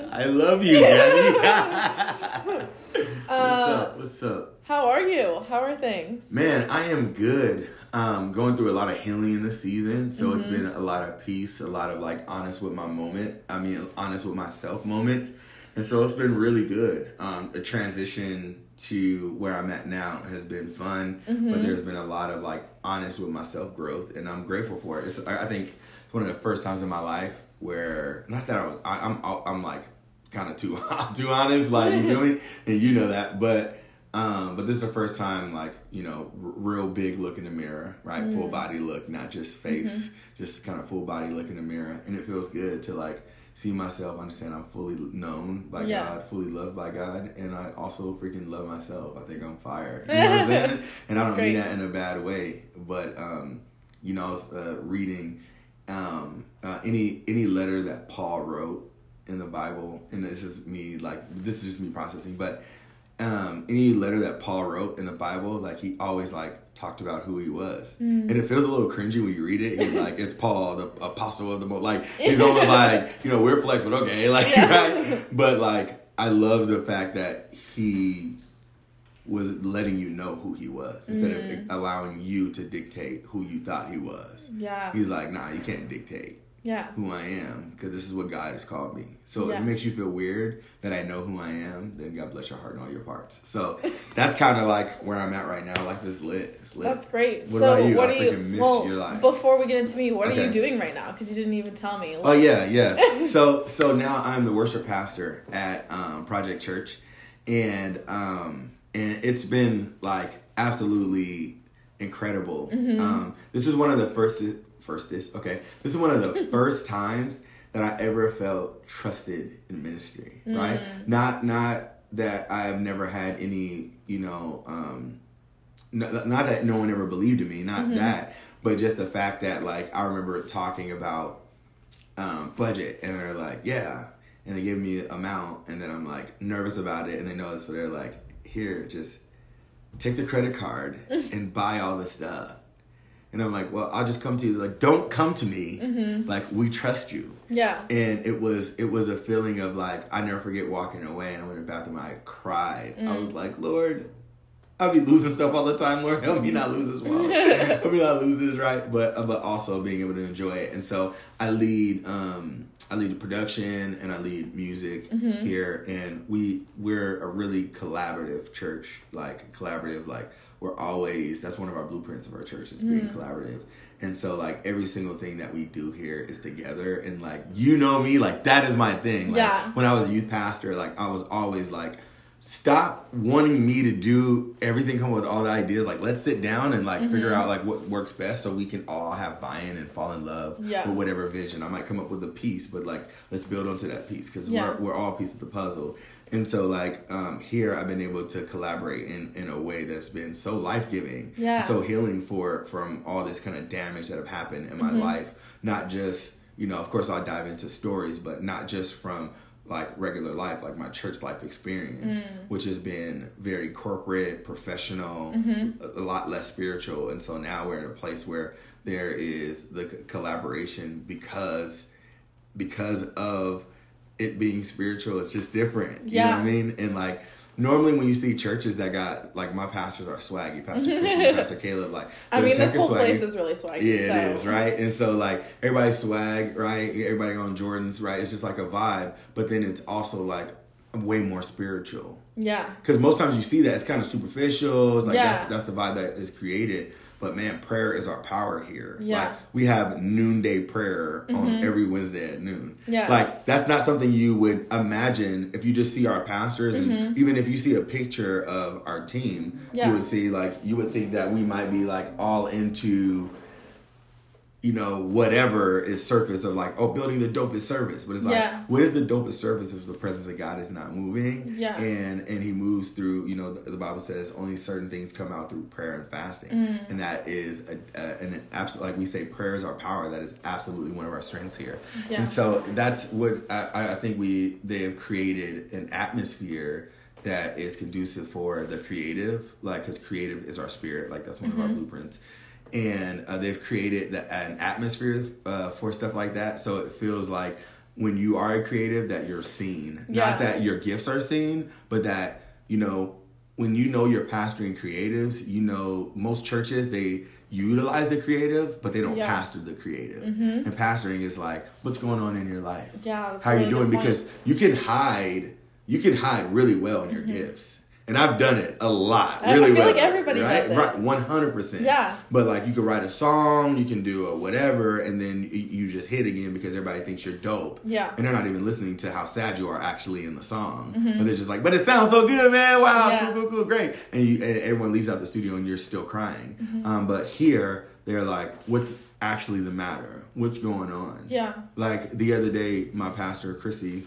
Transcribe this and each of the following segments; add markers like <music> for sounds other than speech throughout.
I love you, Gabi. <laughs> What's Uh, up? What's up? How are you? How are things? Man, I am good. Um, going through a lot of healing in this season, so it's been a lot of peace, a lot of like honest with my moment. I mean, honest with myself moments, and so it's been really good. Um, a transition to where I'm at now has been fun, but there's been a lot of like honest with myself growth, and I'm grateful for it. It's, I I think it's one of the first times in my life where not that I was, I, I'm I'm like kind of too <laughs> too honest, like you feel <laughs> me, and you know that, but. Um, but this is the first time, like you know, r- real big look in the mirror, right? Full body look, not just face, just kind of full body look in the mirror, and it feels good to like see myself, understand I'm fully known by Yeah. God, fully loved by God, and I also freaking love myself. I think I'm fire, <laughs> you know what I'm saying? And I don't great. mean that in a bad way, but um, you know, I was uh, reading um, uh, any any letter that Paul wrote in the Bible, and this is me like this is just me processing, but um, any letter that Paul wrote in the Bible, like he always like talked about who he was, and it feels a little cringy when you read it. He's like, it's Paul, the apostle of the most. Like <laughs> he's almost like you know we're flex, but okay, <laughs> like Yeah. right. But like I love the fact that he was letting you know who he was instead of allowing you to dictate who you thought he was. Yeah. He's like, nah, you can't dictate Yeah. who I am because this is what God has called me. So Yeah. if it makes you feel weird that I know who I am, then God bless your heart and all your parts. So that's kind of like where I'm at right now. Life is lit. It's lit. That's great. What so, about you? what I are you? miss well, your life. before we get into me, what are you doing right now? Because you didn't even tell me. Oh yeah, yeah. <laughs> so so now I'm the worship pastor at um, Project Church, and um, and it's been like absolutely incredible. Mm-hmm. Um, this is one of the first firstest. Okay, this is one of the <laughs> first times that I ever felt trusted in ministry. Right? Mm. Not not that I have never had any you know. Um, no, not that no one ever believed in me, not Mm-hmm. that, but just the fact that like I remember talking about um, budget, and they're like, yeah, and they give me amount, and then I'm like nervous about it, and they know it, so they're like, here, just take the credit card <laughs> and buy all the stuff. And I'm like, well, I'll just come to you. Like, don't come to me. Mm-hmm. Like, we trust you Yeah. and it was it was a feeling of like I never forget walking away and I went to the bathroom and I cried. I was like, Lord, I'll be losing stuff all the time. Lord, help me not lose this well. <laughs> help me not lose this right, but uh, but also being able to enjoy it. And so I lead um I lead the production and I lead music here, and we we're a really collaborative church, like collaborative, like we're always that's one of our blueprints of our church is being collaborative. And so like every single thing that we do here is together and like you know me, like that is my thing. Like Yeah. when I was a youth pastor, like I was always like stop wanting me to do everything come up with all the ideas like let's sit down and like figure Mm-hmm. out like what works best so we can all have buy-in and fall in love Yeah. with whatever vision i might come up with a piece but like let's build onto that piece because Yeah. we're, we're all pieces of the puzzle and so like um, here i've been able to collaborate in, in a way that's been so life-giving Yeah. so healing for from all this kind of damage that have happened in my Mm-hmm. life not just you know of course i'll dive into stories but not just from like regular life like my church life experience Mm. which has been very corporate professional Mm-hmm. a, a lot less spiritual and so now we're in a place where there is the collaboration because because of it being spiritual it's just different you know what i mean and like normally when you see churches that got like my pastors are swaggy pastor Christy, <laughs> pastor caleb like I mean, this whole swaggy. place is really swaggy. Yeah, so. it is, right? And so like everybody's swag, right? Everybody on Jordans, right? It's just like a vibe, but then it's also like way more spiritual. Yeah. Because most times you see that it's kind of superficial. It's like Yeah. that's that's the vibe that is created. But man, prayer is our power here. Yeah. Like we have noonday prayer on every Wednesday at noon. Yeah. Like that's not something you would imagine if you just see our pastors Mm-hmm. and even if you see a picture of our team, Yeah. you would see like you would think that we might be like all into you know, whatever is surface of like, oh, building the dopest service. But it's like, Yeah. what is the dopest service if the presence of God is not moving? Yeah. And and he moves through, you know, the, the Bible says only certain things come out through prayer and fasting. Mm. And that is a, a, an absolute, like we say, prayer is our power. That is absolutely one of our strengths here. Yeah. And so that's what I, I think we, they have created an atmosphere that is conducive for the creative, like, because creative is our spirit, like, that's one of our blueprints and uh, they've created the, an atmosphere uh, for stuff like that. So it feels like when you are a creative that you're seen. Yeah. Not that your gifts are seen, but that, you know, when you know you're pastoring creatives, you know most churches they utilize the creative, but they don't Yeah. pastor the creative. And pastoring is like, what's going on in your life? Yeah, How are you doing? Because you can hide, you can hide really well in your gifts. And I've done it a lot, Mm-hmm. I- I really feel well. like everybody right? does it. Right, one hundred percent. Yeah. But like, you can write a song, you can do a whatever, and then you, just hit again because everybody thinks you're dope. Yeah. And they're not even listening to how sad you are actually in the song. But they're just like, but it sounds so good, man. Wow, Mm-hmm. Yeah. cool, cool, cool, great. And, you, and everyone leaves out the studio and you're still crying. Mm-hmm. Um, but here, they're like, what's actually the matter? What's going on? Yeah. Like the other day, my pastor Chrissy,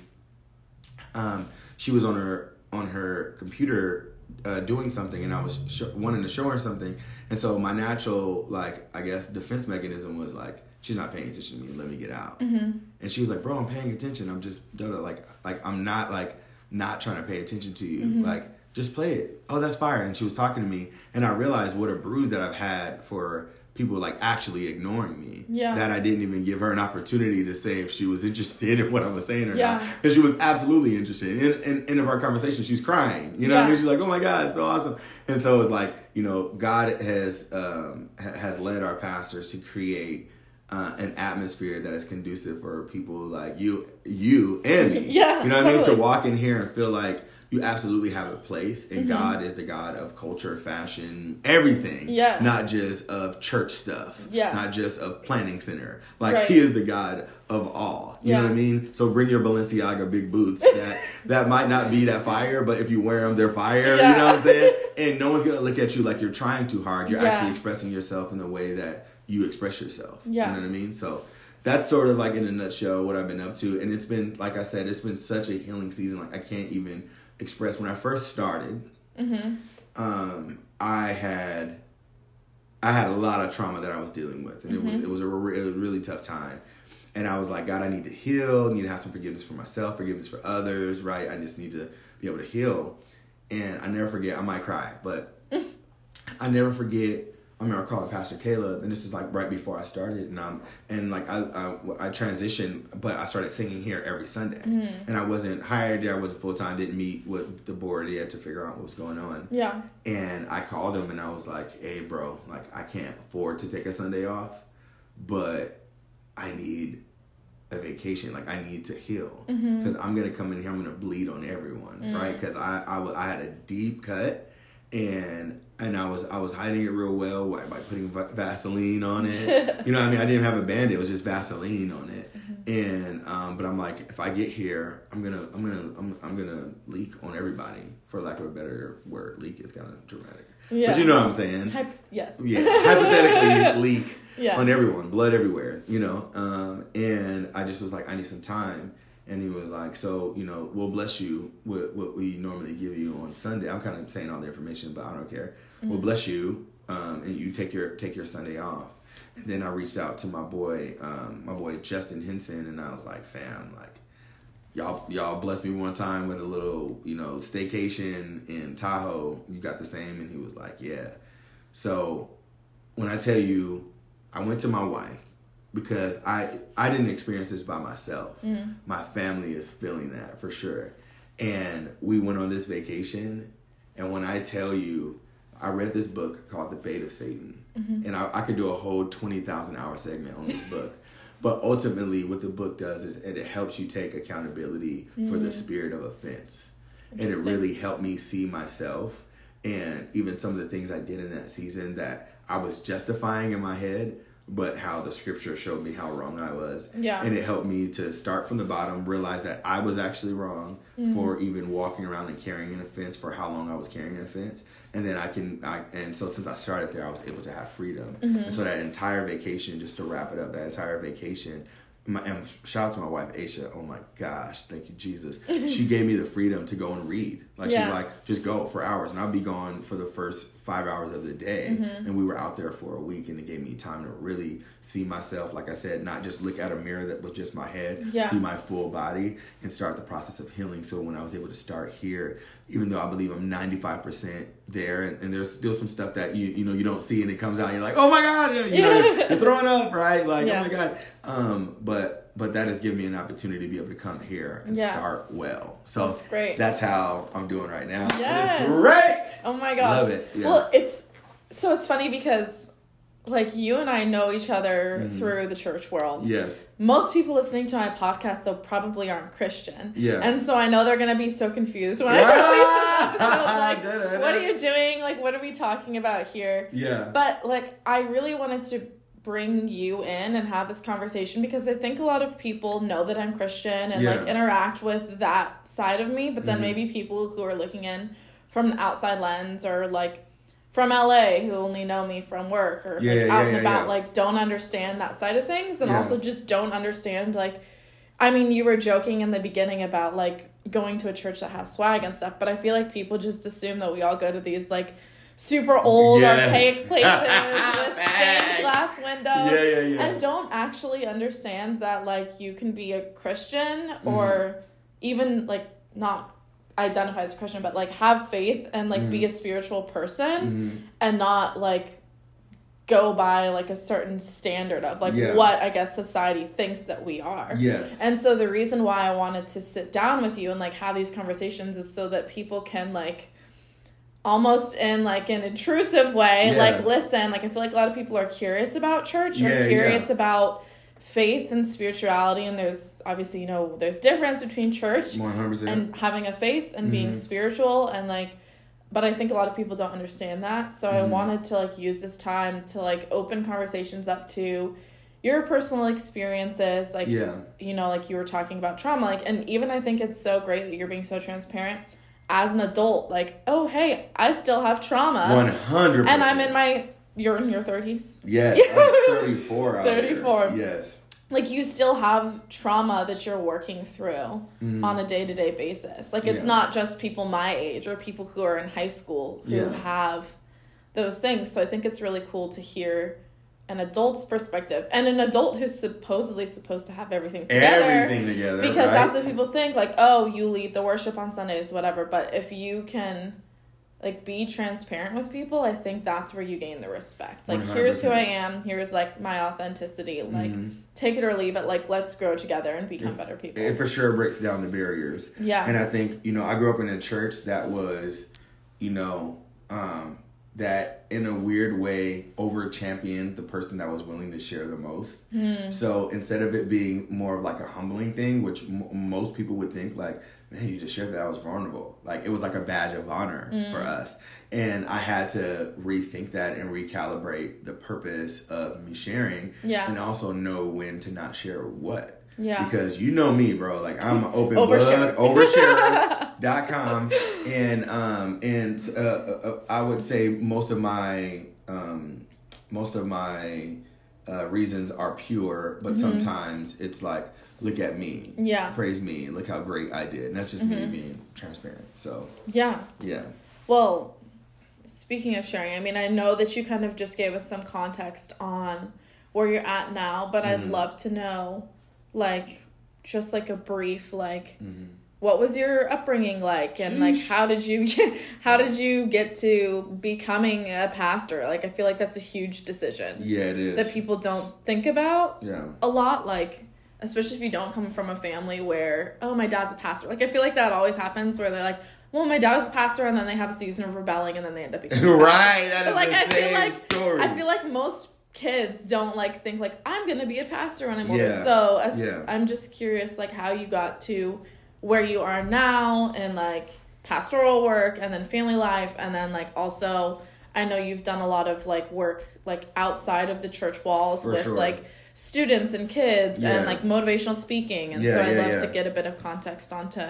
um, she was on her on her computer uh, doing something, and I was sh- wanting to show her something, and so my natural like I guess defense mechanism was like she's not paying attention to me. Let me get out. Mm-hmm. And she was like, "Bro, I'm paying attention. I'm just like like I'm not like not trying to pay attention to you. Mm-hmm. Like just play it. Oh, that's fire." And she was talking to me, and I realized what a bruise that I've had for people like actually ignoring me. Yeah. That I didn't even give her an opportunity to say if she was interested <laughs> in what I was saying or Yeah. not. Because she was absolutely interested. In, in end of our conversation, she's crying. You know what I mean? She's like, "Oh my God, it's so awesome!" And so it's like, you know, God has um, ha- has led our pastors to create uh, an atmosphere that is conducive for people like you, you and me. <laughs> Yeah, you know what I mean? To walk in here and feel like you absolutely have a place, and Mm-hmm. God is the God of culture, fashion, everything. Yeah. Not just of church stuff. Yeah. Not just of planning center. Like Right. He is the God of all. You know what I mean? So bring your Balenciaga big boots. <laughs> That that might not be that fire, but if you wear them, they're fire. yeah. You know what I'm saying? <laughs> And no one's gonna look at you like you're trying too hard. You're Yeah. actually expressing yourself in the way that you express yourself. Yeah. You know what I mean? So that's sort of like in a nutshell what I've been up to. And it's been like I said, it's been such a healing season. Like I can't even express when I first started. Um, I had I had a lot of trauma that I was dealing with, and it was it was a re- it was a really tough time. And I was like, God, I need to heal. Need to have some forgiveness for myself, forgiveness for others. Right? I just need to be able to heal. And I never forget. I might cry, but <laughs> I never forget. I remember calling Pastor Caleb, and this is like right before I started, and um, and like I I, I transitioned, but I started singing here every Sunday, and I wasn't hired there, I wasn't full time, didn't meet with the board yet to figure out what was going on, Yeah. and I called him and I was like, "Hey, bro, like I can't afford to take a Sunday off, but I need a vacation. Like I need to heal because I'm gonna come in here. I'm gonna bleed on everyone, right? Because I, I I had a deep cut, and and I was I was hiding it real well by, by putting va- Vaseline on it. <laughs> you know, what I mean, I didn't have a band. It was just Vaseline on it. And um, but I'm like, if I get here, I'm gonna I'm gonna I'm, I'm gonna leak on everybody, for lack of a better word. Leak is kind of dramatic, Yeah. but you know what I'm saying Hyp- yes. yeah, hypothetically <laughs> leak Yeah. on everyone, blood everywhere, you know. Um, and I just was like, I need some time. And he was like, so you know, we'll bless you with what we normally give you on Sunday. I'm kind of saying all the information, but I don't care. We'll bless you, um, and you take your take your Sunday off. And then I reached out to my boy, um, my boy Justin Henson, and I was like, fam, like y'all y'all blessed me one time with a little you know staycation in Tahoe. You got the same, and he was like, yeah. So when I tell you, I went to my wife because I I didn't experience this by myself. Mm. My family is feeling that for sure, and we went on this vacation. And when I tell you, I read this book called The Bait of Satan, mm-hmm. and I, I could do a whole twenty thousand hour segment on this book. <laughs> But ultimately, what the book does is it, it helps you take accountability for the mm. spirit of offense, and it really helped me see myself and even some of the things I did in that season that I was justifying in my head, but how the scripture showed me how wrong I was. Yeah. And it helped me to start from the bottom, realize that I was actually wrong Mm-hmm. for even walking around and carrying an offense for how long I was carrying an offense. And then I can, I, and so since I started there, I was able to have freedom. Mm-hmm. And so that entire vacation, just to wrap it up, that entire vacation, my, and shout out to my wife Aisha. Oh my gosh, thank you Jesus. <laughs> she gave me the freedom to go and read. Like Yeah. she's like, just go for hours, and I'll be gone for the first five hours of the day. Mm-hmm. And we were out there for a week, and it gave me time to really see myself. Like I said, not just look at a mirror that was just my head, Yeah. see my full body, and start the process of healing. So when I was able to start here, even though I believe I'm 95 percent there, and, and there's still some stuff that you you know you don't see, and it comes out, and you're like, oh my god, you know, Yeah. you're <laughs> throwing up, right? Like, Yeah. oh my god. Um, but but that has given me an opportunity to be able to come here and Yeah. start well. So That's great. That's how I'm doing right now. Yes. Great. Oh my gosh. Love it, yeah. Well, it's so it's funny because like you and I know each other Mm-hmm. through the church world. Yes. Most people listening to my podcast though probably aren't Christian. Yeah. And so I know they're gonna be so confused when Yeah. I release this <laughs> episode. <laughs> Like, what are you doing? Like, what are we talking about here? Yeah. But like, I really wanted to bring you in and have this conversation because I think a lot of people know that I'm Christian and like interact with that side of me, but then Mhm. maybe people who are looking in from the outside lens or like from LA who only know me from work or Yeah, like yeah, out yeah, and about yeah. like don't understand that side of things and Yeah. also just don't understand like I mean you were joking in the beginning about like going to a church that has swag and stuff but I feel like people just assume that we all go to these like super old Yes. archaic <laughs> places with stained glass windows Yeah, yeah, yeah. and don't actually understand that like you can be a Christian Mm-hmm. or even like not identify as a Christian but like have faith and like Mm-hmm. be a spiritual person and not like go by like a certain standard of like Yeah. what I guess society thinks that we are. Yes. And so the reason why I wanted to sit down with you and like have these conversations is so that people can like almost in like an intrusive way Yeah. like listen like I feel like a lot of people are curious about church Yeah, or curious yeah. about faith and spirituality and there's obviously you know there's difference between church One hundred percent. and having a faith and being Mhm. spiritual and like but i think a lot of people don't understand that so i Mhm. wanted to like use this time to like open conversations up to your personal experiences like Yeah. you know like you were talking about trauma like and even i think it's so great that you're being so transparent as an adult like oh hey i still have trauma One hundred. and i'm in my you're in your 30s Yes. I'm <laughs> thirty four. 34. Yes. like you still have trauma that you're working through on a day-to-day basis like it's Mm-hmm. Yeah. not just people my age or people who are in high school who Yeah. have those things so i think it's really cool to hear an adult's perspective and an adult who's supposedly supposed to have everything together Everything together. because right? that's what people think like oh you lead the worship on sundays whatever but if you can like be transparent with people i think that's where you gain the respect like here's who i am here's like my authenticity like Mhm. take it or leave it like let's grow together and become better people it for sure breaks down the barriers. yeah And I think, you know, I grew up in a church that was, you know, um, that in a weird way over championed the person that was willing to share the most. Hmm. So instead of it being more of like a humbling thing, which m- most people would think like, man, you just shared that I was vulnerable. Like it was like a badge of honor Hmm. for us. And I had to rethink that and recalibrate the purpose of me sharing Yeah. and also know when to not share what. Yeah. Because you know me, bro. Like I'm an open Overshare. <laughs> book, overshare.com. <laughs> and um and uh, uh, I would say most of my um most of my uh, reasons are pure, but sometimes it's like look at me. Mm-hmm. Yeah. Mm-hmm. Praise me. Look how great I did. And that's just me being transparent. So, yeah yeah. well speaking of sharing i mean i know that you kind of just gave us some context on where you're at now but Mm-hmm. i'd love to know like just like a brief like Mm-hmm. what was your upbringing like and like how did you <laughs> get, how did you get to becoming a pastor like i feel like that's a huge decision Yeah, it is. that people don't think about yeah. a lot like especially if you don't come from a family where oh my dad's a pastor like i feel like that always happens where they're like well my dad was a pastor and then they have a season of rebelling and then they end up becoming <laughs> right. That is But, like the i same feel like story. i feel like most kids don't like think like i'm gonna be a pastor when i'm older Yeah. so as, Yeah. i'm just curious like how you got to where you are now and like pastoral work and then family life and then like also i know you've done a lot of like work like outside of the church walls For with sure. like students and kids Yeah. and like motivational speaking and so i'd love to get a bit of context onto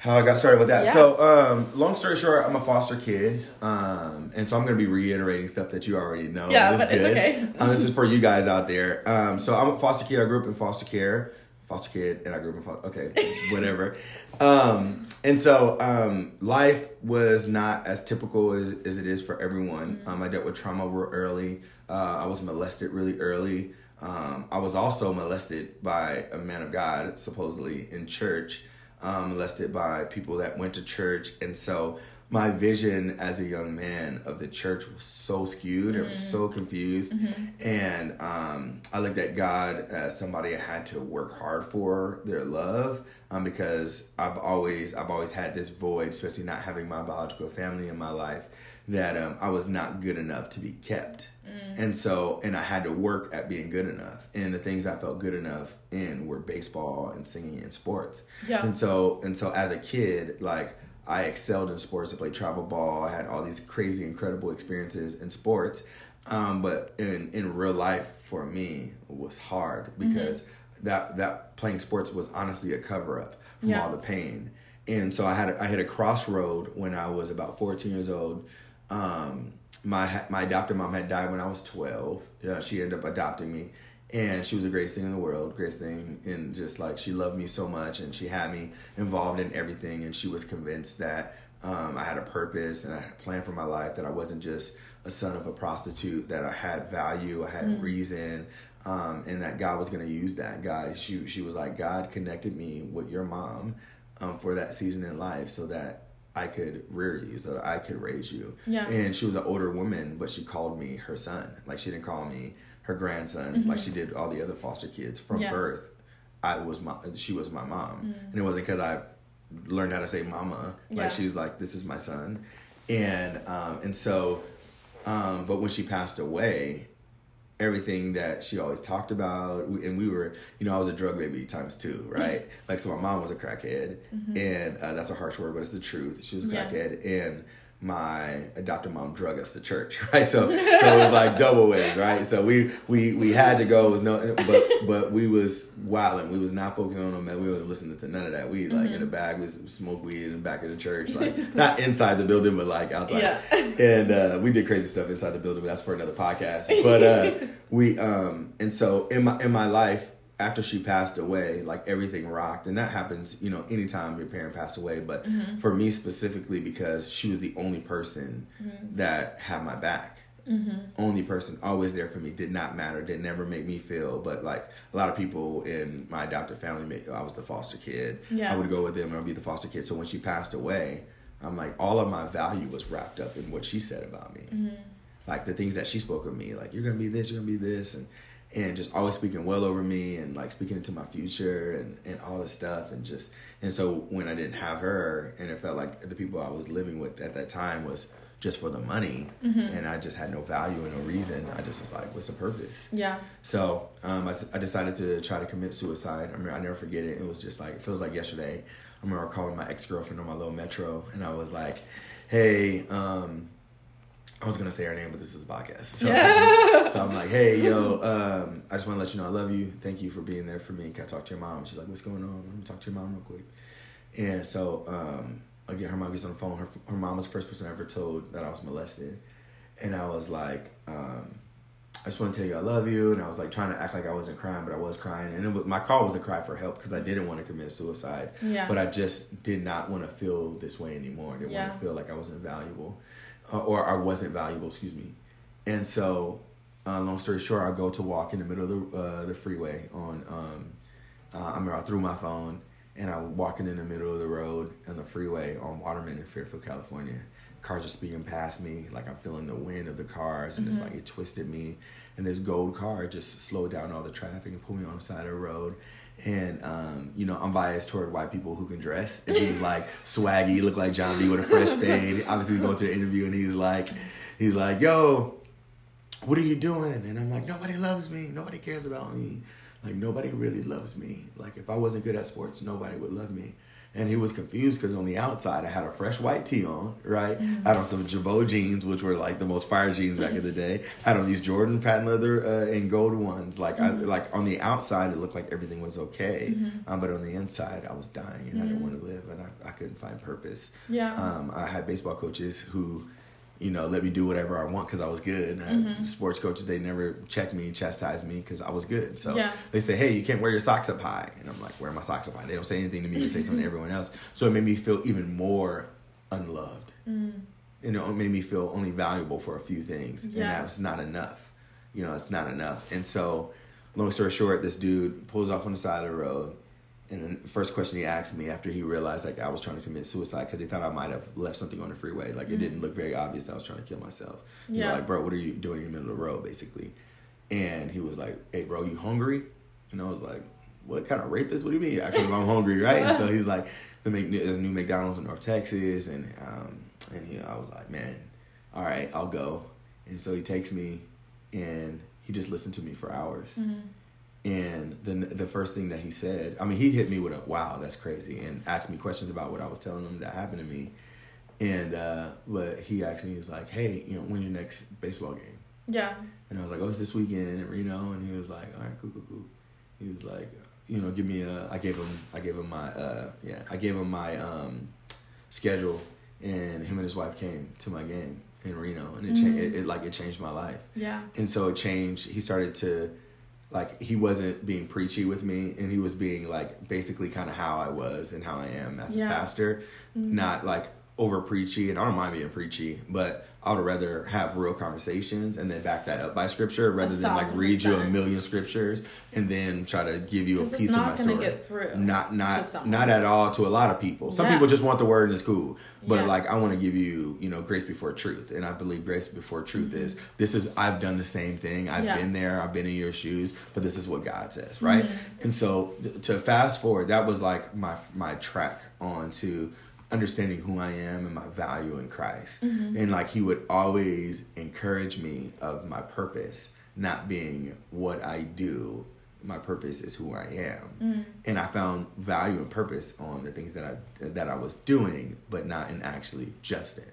how I got started with that. Yeah. So, um, long story short, I'm a foster kid, um, and so I'm gonna be reiterating stuff that you already know. Yeah, It's but it's okay. um, this is for you guys out there. Um, so I'm a foster kid. I grew up in foster care, foster kid, and I grew up in foster. Okay, <laughs> whatever. Um, and so um, life was not as typical as, as it is for everyone. Um, I dealt with trauma real early. Uh, I was molested really early. Um, I was also molested by a man of God, supposedly in church um, molested by people that went to church. And so my vision as a young man of the church was so skewed. Mm-hmm. I was so confused, mm-hmm. and um, I looked at God as somebody I had to work hard for their love, um, because I've always I've always had this void, especially not having my biological family in my life, that um, I was not good enough to be kept. Mm. And so, and I had to work at being good enough. And the things I felt good enough in were baseball and singing and sports. Yeah. And so, and so as a kid, like I excelled in sports. I played travel ball. I had all these crazy, incredible experiences in sports. Um, but in in real life, for me, was hard mm-hmm. because mm-hmm. that that playing sports was honestly a cover up from yeah. all the pain. And so I had a, I hit a crossroad when I was about 14 years old. Um, my my adopted mom had died when I was 12. Yeah, she ended up adopting me and she was the greatest thing in the world greatest thing and just like she loved me so much and she had me involved in everything and she was convinced that um, i had a purpose and i had a plan for my life that i wasn't just a son of a prostitute that i had value i had mm. reason um, and that god was going to use that god she, she was like god connected me with your mom um, for that season in life so that I could rear you, so that I could raise you. Yeah. And she was an older woman, but she called me her son. Like she didn't call me her grandson mm-hmm. like she did all the other foster kids from yeah. birth. I was my she was my mom, mm-hmm. and it wasn't because I learned how to say mama. Yeah. Like she was like, "This is my son," and um, and so, um, but when she passed away, everything that she always talked about, and we were, you know, I was a drug baby times two, <laughs> right? like, so my mom was a crackhead, mm-hmm. and uh, that's a harsh word, but it's the truth. She was a crackhead, yeah. and my adopted mom drug us to church, <laughs> right? So so it was like double ways, right? So we we we had to go. It was no, but but we was wilding. We was not focusing on them. We wasn't listening to none of that. We like mm-hmm. in the bag. We smoke weed in the back of the church, like not inside the building, but like outside. Yeah. <laughs> And uh, we did crazy stuff inside the building, but that's for another podcast. But uh, we um and so in my in my life after she passed away, like everything rocked. And that happens, you know, anytime your parent passed away. But mm-hmm. for me specifically, because she was the only person mm-hmm. that had my back. Mm-hmm. Only person, always there for me. Did not matter. Did never make me feel. But like a lot of people in my adopted family, I was the foster kid. Yeah. I would go with them and I'd be the foster kid. So when she passed away, I'm like, all of my value was wrapped up in what she said about me. Mm-hmm. Like the things that she spoke of me, like you're gonna be this, you're gonna be this, and and just always speaking well over me and like speaking into my future and, and all this stuff and just and so when I didn't have her and it felt like the people I was living with at that time was just for the money mm-hmm. and I just had no value and no reason I just was like what's the purpose? Yeah. So um, I, I decided to try to commit suicide. I mean I never forget it. It was just like it feels like yesterday. I remember calling my ex-girlfriend on my little metro and I was like hey um, I was gonna say her name, but this is a podcast. So, yeah. so I'm like, hey, yo, um, I just want to let you know I love you. Thank you for being there for me. Can I talk to your mom? She's like, what's going on? Let me talk to your mom real quick. And so um, I get her mom gets on the phone. Her, her mom was the first person I ever told that I was molested, and I was like, um, I just want to tell you I love you. And I was like trying to act like I wasn't crying, but I was crying. And it was, my call was a cry for help because I didn't want to commit suicide. Yeah. But I just did not want to feel this way anymore. I didn't yeah. want to feel like I wasn't valuable. Uh, or I wasn't valuable, excuse me. And so, uh, long story short, I go to walk in the middle of the, uh, the freeway on, um, uh, I remember I threw my phone and I'm walking in the middle of the road on the freeway on Waterman in Fairfield, California. Cars are speeding past me, like I'm feeling the wind of the cars, and mm-hmm. it's like it twisted me. And this gold car just slowed down all the traffic and put me on the side of the road and um, you know I'm biased toward white people who can dress. And he was like swaggy, look like John B with a fresh <laughs> fade. Obviously, we go to the interview and he's like, he's like, "Yo, what are you doing?" And I'm like, "Nobody loves me. Nobody cares about me. Like nobody really loves me. Like if I wasn't good at sports, nobody would love me." And he was confused because on the outside I had a fresh white tee on, right? Mm-hmm. I had on some Girbaud jeans, which were like the most fire jeans back in the day. I had on these Jordan patent leather uh, and gold ones. Like mm-hmm. I like on the outside it looked like everything was okay, mm-hmm. um, but on the inside I was dying and I didn't mm-hmm. want to live and I, I couldn't find purpose. Yeah. Um, I had baseball coaches who you know, let me do whatever I want because I was good. Mm-hmm. sports coaches, they never checked me, chastise me because I was good. So yeah. they say, hey, you can't wear your socks up high. And I'm like, wear my socks up high. They don't say anything to me, they say something to <laughs> everyone else. So it made me feel even more unloved. Mm. You know, it made me feel only valuable for a few things. Yeah. And that was not enough. You know, it's not enough. And so, long story short, this dude pulls off on the side of the road and the first question he asked me after he realized like I was trying to commit suicide because he thought I might have left something on the freeway. Like it didn't look very obvious that I was trying to kill myself. He was Yeah. like, bro, what are you doing in the middle of the road, basically? And he was like, hey, bro, you hungry? And I was like, what kind of rapist? What do you mean? Me if I'm hungry, <laughs> right? And so he's like, the there's a new McDonald's in North Texas, and um, and he, I was like, man, all right, I'll go. And so he takes me, and he just listened to me for hours. And then the first thing that he said, I mean, he hit me with a wow, that's crazy, and asked me questions about what I was telling him that happened to me. And uh, but he asked me, he was like, hey, you know, when your next baseball game? Yeah. And I was like, oh, it's this weekend in Reno. And he was like, all right, cool, cool, cool. He was like, you know, give me a. I gave him, I gave him my, uh, yeah, I gave him my um, schedule, and him and his wife came to my game in Reno, and it changed. It, it like it changed my life. Yeah. And so it changed. He started to, like, he wasn't being preachy with me, and he was being like basically kind of how I was and how I am as Yeah. a pastor, mm-hmm. not like over preachy. And I don't mind being preachy, but I would rather have real conversations and then back that up by scripture rather than like read you a million scriptures and then try to give you a piece of my story. get through Not not not at all to a lot of people. Some Yeah. people just want the word and it's cool. But Yeah. like I want to give you, you know, grace before truth. And I believe grace before truth is this is I've done the same thing. I've Mm-hmm. Yeah. been there. I've been in your shoes, but this is what God says, right? Mm-hmm. And so to fast forward, that was like my my track on to understanding who I am and my value in Christ. Mm-hmm. And like he would always encourage me of my purpose not being what I do. My purpose is who I am. Mm. And I found value and purpose on the things that I that I was doing, but not in actually just in.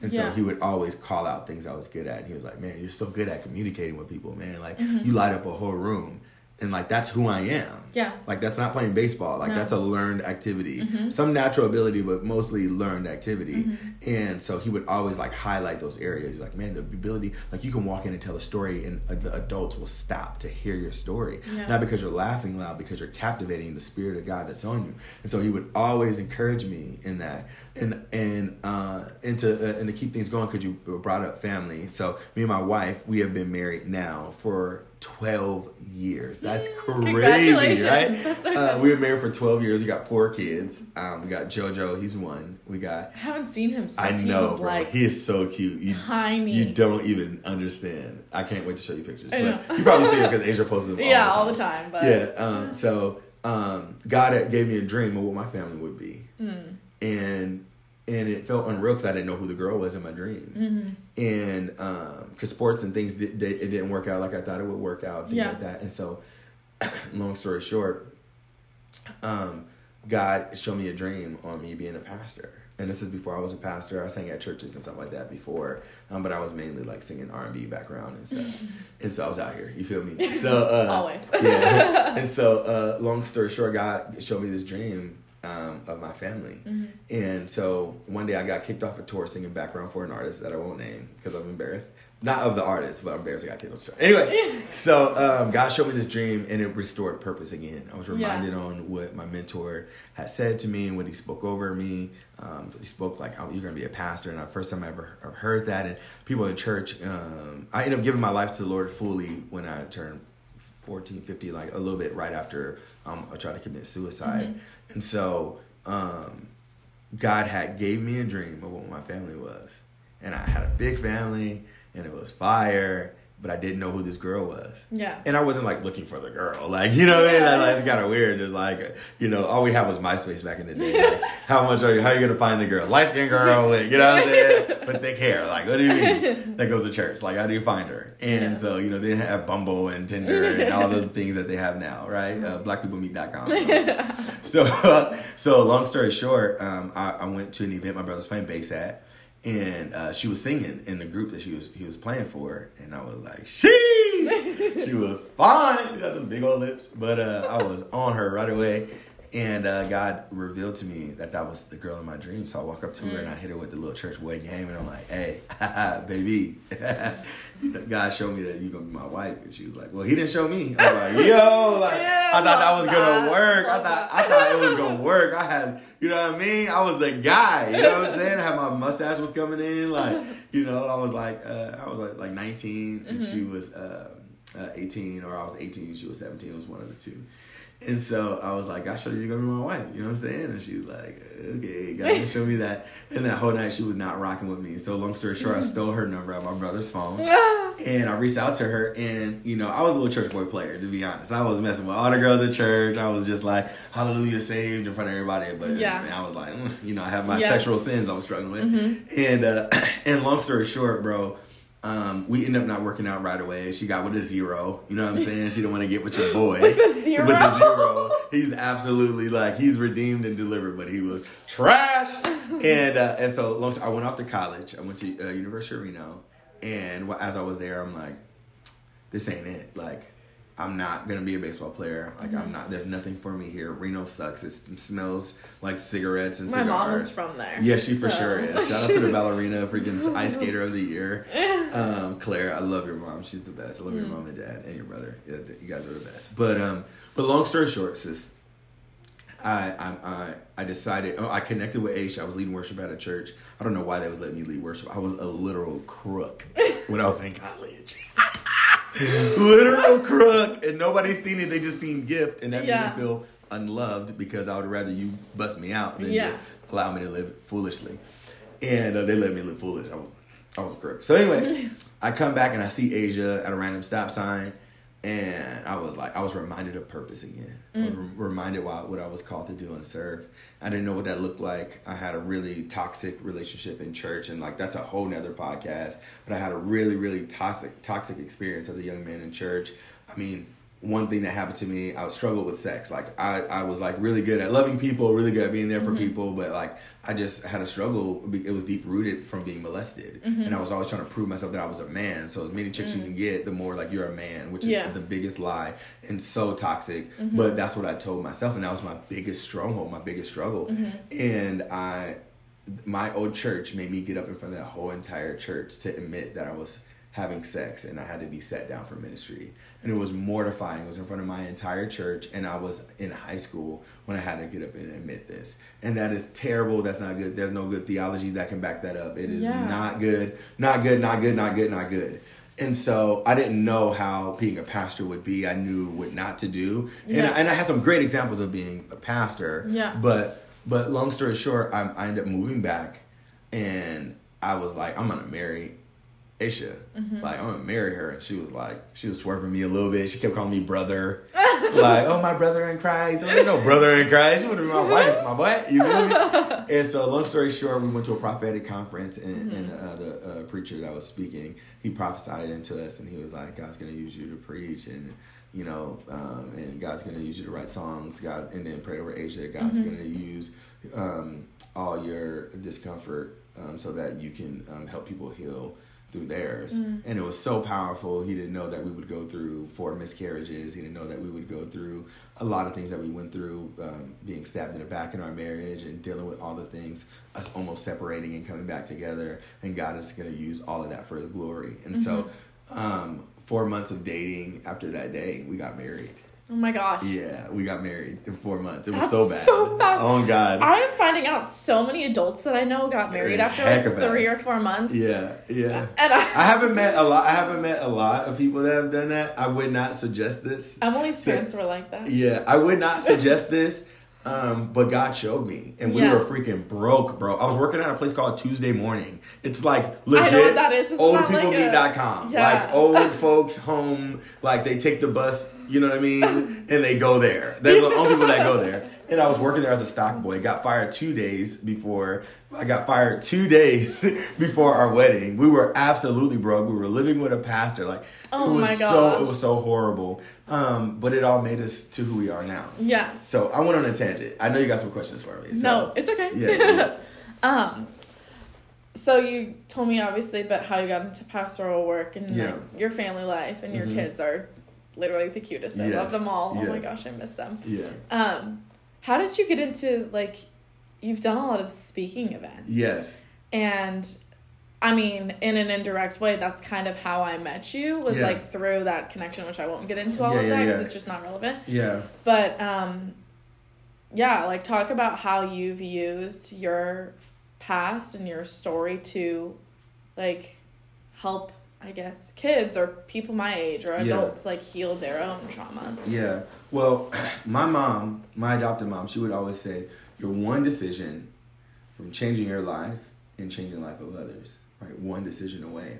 And so he would always call out things I was good at. And he was like, Man, you're so good at communicating with people, man. Like Mm-hmm. you light up a whole room. And like that's who I am. Yeah. Like that's not playing baseball. Like No. Mm-hmm. that's a learned activity. Some natural ability, but mostly learned activity. And so he would always like highlight those areas. He's like, man, the ability, like you can walk in and tell a story, and uh, the adults will stop to hear your story. Yeah. Not because you're laughing loud, because you're captivating the spirit of God that's on you. And so he would always encourage me in that. And and uh, and to uh, and to keep things going, because you brought up family. So me and my wife, we have been married now for. 12 years. That's crazy, right? <laughs> That's so Uh, we were married for 12 years. We got four kids. Um, we got JoJo, he's one. We got, I haven't seen him since I he know, was bro. like he is so cute. You, tiny. you don't even understand. I can't wait to show you pictures. But you probably see him <laughs> because Asia posts them all yeah, the all the time. But Yeah. Um, so um, God gave me a dream of what my family would be, Mm. and and it felt unreal because I didn't know who the girl was in my dream, Mm-hmm. and because sports and things did, they, it didn't work out like I thought it would work out, things Yeah. like that, and so <clears throat> long story short, um, God showed me a dream on me being a pastor. And this is before I was a pastor. I was sang at churches and stuff like that before, um, but I was mainly like singing R and B background and stuff. <laughs> and so I was out here. You feel me? <laughs> So uh, Always. yeah. <laughs> And so, uh, long story short, God showed me this dream um, of my family. Mm-hmm. And so one day I got kicked off a tour singing background for an artist that I won't name because I'm embarrassed. Not of the artist, but I'm embarrassed I got kicked off the tour. Anyway, <laughs> so um, God showed me this dream and it restored purpose again. I was reminded on what my mentor had said to me and what he spoke over me. Um, he spoke like, oh, you're going to be a pastor. And the first time I ever heard that. And people in church, um, I ended up giving my life to the Lord fully when I turned 14, 50, like a little bit right after um, I tried to commit suicide. And so um, God had gave me a dream of what my family was. And I had a big family and it was fire, but I didn't know who this girl was. Yeah. And I wasn't like looking for the girl. Like, you know I? Like, That's kind of weird. Just like, you know, all we had was MySpace back in the day. Like, how much are you, how are you going to find the girl? Light skinned girl you know what I'm <laughs> saying? With thick hair. Like, what do you mean? <laughs> That goes to church. Like, how do you find her? And Yeah. so, you know, they didn't have Bumble and Tinder and <laughs> all the things that they have now, right? Uh, blackpeoplemeet.com. <laughs> so, so long story short, um, I, I went to an event my brother was playing bass at, and uh, she was singing in the group that she was he was playing for, and I was like, she, she was fine. She got them big old lips, but uh, I was on her right away. And uh, God revealed to me that that was the girl in my dream. So I walk up to her and I hit her with the little church wedding game, and I'm like, "Hey, <laughs> baby, <laughs> God showed me that you're gonna be my wife." And she was like, "Well, He didn't show me." I was like, "Yo, <laughs> like Yeah, I thought that was gonna work. I thought. I thought it was gonna work. I had, you know what I mean? I was the guy. You know what I'm saying? I had my mustache was coming in, like, you know, I was like, uh, I was like like 19, and she Mm-hmm. was uh, uh, 18 or I was 18, she was 17. It was one of the two. And so I was like, I showed you you're gonna be my wife. You know what I'm saying? And she was like, okay, God didn't show me that. And that whole night she was not rocking with me. So long story short, I <laughs> stole her number out my brother's phone. <laughs> and I reached out to her and, you know, I was a little church boy player, to be honest. I was messing with all the girls at church. I was just like, hallelujah, saved in front of everybody. But Yeah. I was like, mm, you know, I have my Yeah. sexual sins I was struggling with. And uh, <clears throat> and long story short, bro, um, we ended up not working out right away. She got with a zero. You know what I'm <laughs> saying? She didn't want to get with your boy. With a zero? With a zero. He's absolutely like he's redeemed and delivered, but he was trash. <laughs> and uh, and so long. I went off to college. I went to uh, University of Reno, and as I was there, I'm like, this ain't it. Like, I'm not gonna be a baseball player. Like, Mm-hmm. I'm not. There's nothing for me here. Reno sucks. It smells like cigarettes and My cigars. mom is from there. Yeah, she for sure is. Shout out to the <laughs> ballerina, freaking ice skater of the year, <laughs> um, Claire. I love your mom. She's the best. I love Mm. your mom and dad and your brother. Yeah, you guys are the best. But um, but long story short, sis, I I I, I decided. Oh, I connected with Aisha. I was leading worship at a church. I don't know why they was letting me lead worship. I was a literal crook <laughs> when I was in college. <laughs> literal crook, and nobody seen it. They just seen gift, and that Yeah. made me feel unloved because I would rather you bust me out than Yeah. just allow me to live foolishly. And uh, they let me live foolish. I was I was a crook. So anyway, <laughs> I come back and I see Asia at a random stop sign, and I was like, I was reminded of purpose again. I was mm. re- reminded why, what I was called to do and serve. I didn't know what that looked like. I had a really toxic relationship in church, and like that's a whole nother podcast. But I had a really, really toxic, toxic experience as a young man in church. I mean, one thing that happened to me, I struggled with sex. Like I, I was like really good at loving people, really good at being there for mm-hmm. people, but like I just had a struggle. It was deep rooted from being molested, mm-hmm. and I was always trying to prove myself that I was a man. So as many chicks you mm. can get, the more like you're a man, which is the biggest lie and so toxic. Mm-hmm. But that's what I told myself, and that was my biggest stronghold, my biggest struggle. And I, my old church made me get up in front of that whole entire church to admit that I was having sex and I had to be sat down for ministry. And it was mortifying. It was in front of my entire church and I was in high school when I had to get up and admit this. And that is terrible. That's not good. There's no good theology that can back that up. It is Yeah. not good. Not good, not good, not good, not good. And so I didn't know how being a pastor would be. I knew what not to do. And, I, and I had some great examples of being a pastor. Yeah. But but long story short, I, I ended up moving back, and I was like, I'm gonna marry Aisha. Mm-hmm. Like I'm gonna marry her, and she was like, she was swerving me a little bit. She kept calling me brother, <laughs> like, oh my brother in Christ. Don't need no brother in Christ. She want to be my <laughs> wife, my boy. You feel me? <laughs> and so, long story short, we went to a prophetic conference, and, and Mm-hmm. uh, the uh, preacher that was speaking, he prophesied into us, and he was like, God's gonna use you to preach, and you know, um, and God's gonna use you to write songs. God, and then pray over Asia. God's Mm-hmm. gonna use um, all your discomfort um, so that you can um, help people heal through theirs. Mm. And it was so powerful. He didn't know that we would go through four miscarriages. He didn't know that we would go through a lot of things that we went through, um, being stabbed in the back in our marriage and dealing with all the things, us almost separating and coming back together. And God is going to use all of that for His glory. And so, Mm-hmm. um, four months of dating after that day, we got married. Oh my gosh. Yeah, we got married in four months. It was That's so bad. so fast. Oh God. I am finding out so many adults that I know got married after like three or four months. yeah, yeah. And I, I haven't met a lot. I haven't met a lot of people that have done that. I would not suggest this. Emily's parents were like that. Yeah, I would not suggest this. Um, but God showed me, and we Yeah. were freaking broke, bro. I was working at a place called Tuesday Morning. It's like legit. I know what that is. It's like a-. Yeah. Like <laughs> old folks home. Like they take the bus, you know what I mean, <laughs> and they go there. There's the only people that go there. And I was working there as a stock boy. Got fired two days before. I got fired two <laughs> days before our wedding. We were absolutely broke. We were living with a pastor. Like Oh it was my so. It was so horrible. Um, but it all made us to who we are now. Yeah. So I went on a tangent. I know you got some questions for me. So. no, it's okay. Yeah, yeah. <laughs> um, so you told me obviously about how you got into pastoral work and Yeah. like, your family life and your Mhm. kids are literally the cutest. I love them all. Oh my gosh, I miss them. Yeah. Um, how did you get into like? You've done a lot of speaking events. Yes. And I mean, in an indirect way, that's kind of how I met you was Yeah. like through that connection, which I won't get into all Yeah, of that because yeah. it's just not relevant. Yeah. But um, yeah, like talk about how you've used your past and your story to like help I guess kids or people my age or Yeah. adults like heal their own traumas. Yeah. Well, <clears throat> my mom, my adopted mom, she would always say, "You're one decision from changing your life and changing the life of others. Right, one decision away."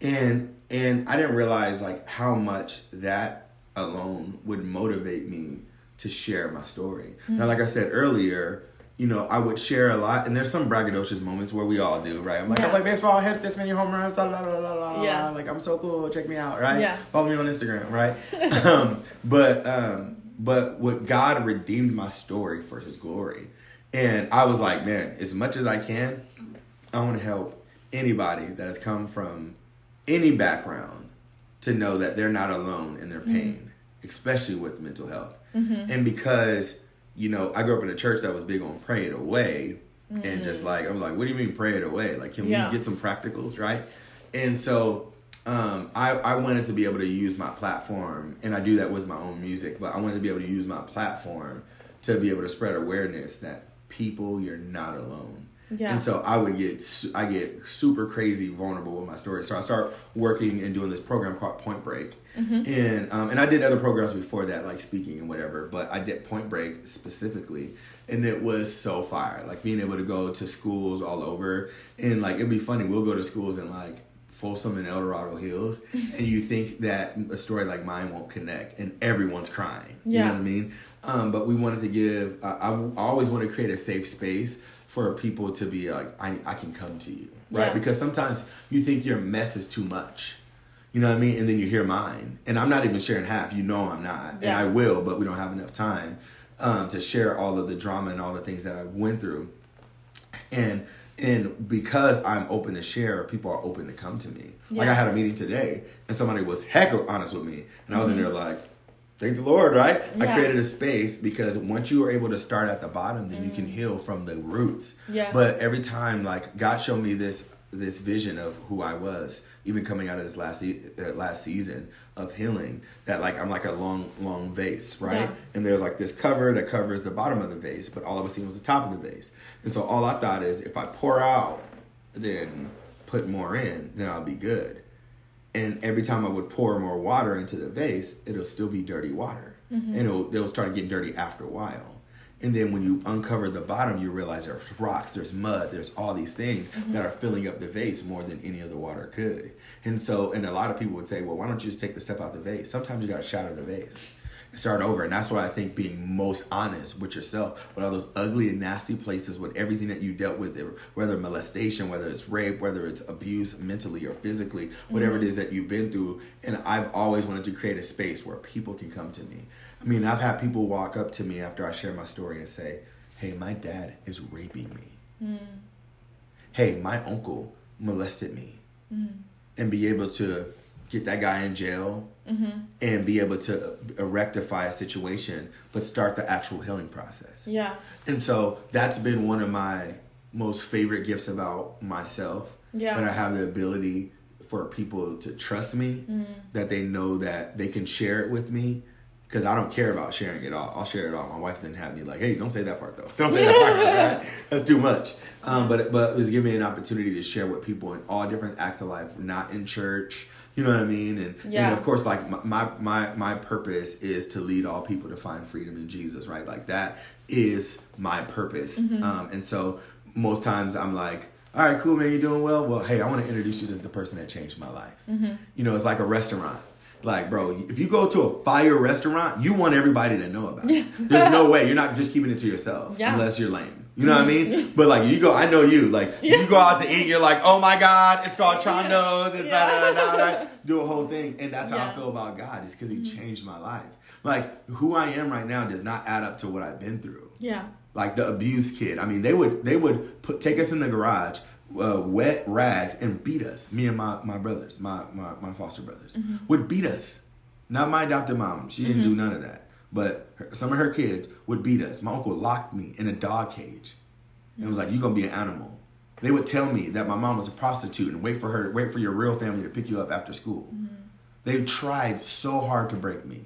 And and I didn't realize like how much that alone would motivate me to share my story. Now, mm. like I said earlier. You know, I would share a lot, and there's some braggadocious moments where we all do, right? I'm like, I play baseball, I hit this many home runs, la la la la la. Yeah. Like I'm so cool, check me out, right? Yeah. Follow me on Instagram, right? <laughs> um, but um, but what God redeemed my story for His glory, and I was like, man, as much as I can, I want to help anybody that has come from any background to know that they're not alone in their pain, especially with mental health, and because you know I grew up in a church that was big on pray it away. And just like I'm like, what do you mean pray it away? Like, can Yeah. we get some practicals, right? And so um, I, I wanted to be able to use my platform, and I do that with my own music, but I wanted to be able to use my platform to be able to spread awareness that people, you're not alone. Yeah. And so I would get, I get super crazy vulnerable with my story. So I start working and doing this program called Point Break, and um, and I did other programs before that, like speaking and whatever. But I did Point Break specifically, and it was so fire. Like being able to go to schools all over, and like it'd be funny. We'll go to schools in like Folsom and El Dorado Hills, <laughs> and you think that a story like mine won't connect, and everyone's crying. Yeah. You know what I mean? Um, but we wanted to give. Uh, I always want to create a safe space for people to be like, I, I can come to you, right? Yeah. Because sometimes you think your mess is too much. You know what I mean? And then you hear mine. And I'm not even sharing half. You know I'm not. And I will, but we don't have enough time um, to share all of the drama and all the things that I went through. And and because I'm open to share, people are open to come to me. Like I had a meeting today and somebody was heck of honest with me. And I was in there like, thank the Lord, right? I Mm-hmm. Created a space because once you are able to start at the bottom, then you can heal from the roots. Mm. Yeah. But every time, like God showed me this this vision of who I was, even coming out of this last uh, last season of healing. That like I'm like a long long vase, right? Yeah. And there's like this cover that covers the bottom of the vase, but all of us seen was the top of the vase. And so all I thought is if I pour out, then put more in, then I'll be good. And every time I would pour more water into the vase, it'll still be dirty water. Mm-hmm. And it'll, it'll start getting dirty after a while. And then when you uncover the bottom, you realize there's rocks, there's mud, there's all these things mm-hmm. that are filling up the vase more than any other water could. And so, and a lot of people would say, well, why don't you just take the stuff out the vase? Sometimes you got to shatter the vase and start over. And that's why I think being most honest with yourself, with all those ugly and nasty places, with everything that you dealt with, whether molestation, whether it's rape, whether it's abuse mentally or physically, whatever it mm-hmm. is that you've been through. And I've always wanted to create a space where people can come to me. I mean, I've had people walk up to me after I share my story and say, hey, my dad is raping me. Mm. Hey, my uncle molested me. Mm. And be able to get that guy in jail and be able to uh, rectify a situation, but start the actual healing process. Yeah. And so that's been one of my most favorite gifts about myself. Yeah. That I have the ability for people to trust me, that they know that they can share it with me. Because I don't care about sharing it all. I'll share it all. My wife didn't have me like, hey, don't say that part though. <laughs> Don't say that part. right? <laughs> That's too much. Um, but but it was giving me an opportunity to share with people in all different acts of life, not in church. You know what I mean? And, Yeah. and of course, like my, my my purpose is to lead all people to find freedom in Jesus, right? Like that is my purpose. Um, and so most times I'm like, all right, cool, man, you're doing well. Well, hey, I want to introduce you to the person that changed my life. You know, it's like a restaurant. Like, bro, if you go to a fire restaurant, you want everybody to know about it. <laughs> There's no way you're not just keeping it to yourself Yeah. unless you're lame. You know what I mean? <laughs> But like, you go, I know you. Like, you go out to eat, you're like, oh my god, it's called Chando's. It's da da da da. Do a whole thing, and that's how I feel about God. Is because He mm-hmm. changed my life. Like, who I am right now does not add up to what I've been through Yeah. like the abused kid. I mean, they would they would put take us in the garage, uh, wet rags, and beat us. Me and my my brothers, my my, my foster brothers, mm-hmm. would beat us. Not my adopted mom; she didn't do mm-hmm. none of that. But her, some of her kids would beat us. My uncle locked me in a dog cage, and was like, "You're gonna be an animal." They would tell me that my mom was a prostitute and wait for her, wait for your real family to pick you up after school. They tried so hard to break me.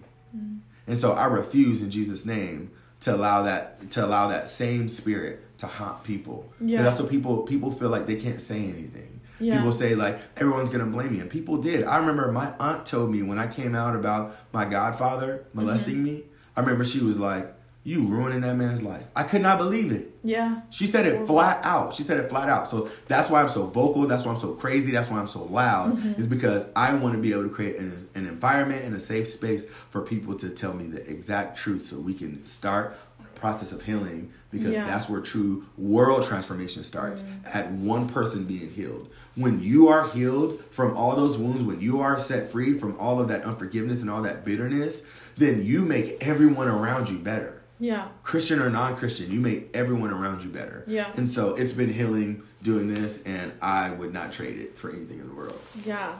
And so I refuse in Jesus' name to allow that to allow that same spirit to haunt people. Yeah. That's what people people feel like they can't say anything. Yeah. People say like everyone's gonna blame me, and people did. I remember my aunt told me when I came out about my godfather molesting Mm-hmm. me. I remember she was like, "You ruining that man's life." I could not believe it. Yeah. She said it flat out. She said it flat out. So that's why I'm so vocal. That's why I'm so crazy. That's why I'm so loud. Mm-hmm. Is because I want to be able to create an, an environment and a safe space for people to tell me the exact truth, so we can start on a process of healing. Because Yeah. that's where true world transformation starts at one person being healed. When you are healed from all those wounds, when you are set free from all of that unforgiveness and all that bitterness, then you make everyone around you better. Yeah. Christian or non-Christian, you make everyone around you better. Yeah. And so it's been healing doing this, and I would not trade it for anything in the world. Yeah.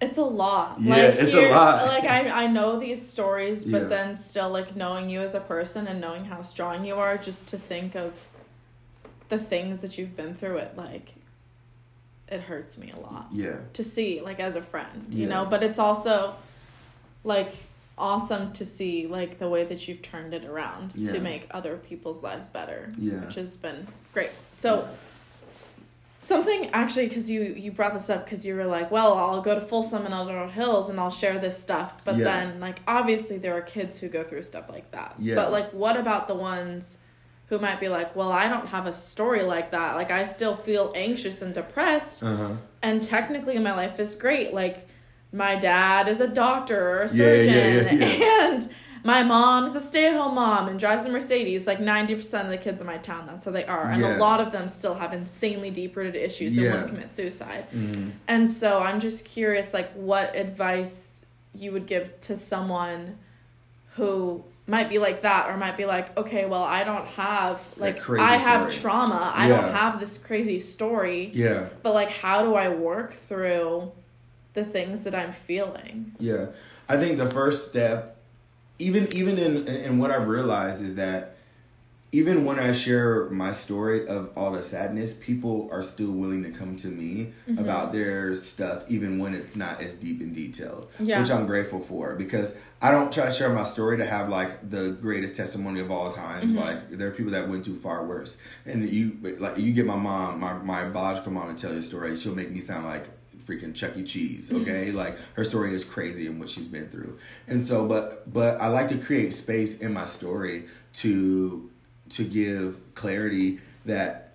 It's a lot. Yeah, it's a lot. Like I, I know these stories, but Yeah. then still like knowing you as a person and knowing how strong you are, just to think of the things that you've been through, it like it hurts me a lot Yeah. to see like as a friend you Yeah. know but it's also like awesome to see like the way that you've turned it around Yeah. to make other people's lives better Yeah. which has been great so something actually because you you brought this up because you were like well i'll go to folsom and El Dorado Hills and i'll share this stuff but Yeah. then like obviously there are kids who go through stuff like that Yeah. but like what about the ones who might be like well i don't have a story like that like i still feel anxious and depressed Uh huh. and technically my life is great like my dad is a doctor or a surgeon yeah, yeah. <laughs> and my mom is a stay-at-home mom and drives a mercedes like 90% of the kids in my town that's how they are and Yeah. a lot of them still have insanely deep-rooted issues Yeah. and want to commit suicide hmm and so i'm just curious like what advice you would give to someone who might be like that or might be like okay well i don't have like i have story. trauma i Yeah. don't have this crazy story Yeah. but like how do i work through the things that i'm feeling Yeah. I think the first step, even even in in what I've realized is that even when I share my story of all the sadness, people are still willing to come to me Mm-hmm. about their stuff, even when it's not as deep and detailed. Yeah. Which I'm grateful for because I don't try to share my story to have like the greatest testimony of all times. Mm-hmm. Like there are people that went through far worse, and you like you get my mom, my my biological mom, to tell your story. She'll make me sound like freaking Chuck E. Cheese, mm-hmm. okay? like her story is crazy and what she's been through. And so but but I like to create space in my story to to give clarity that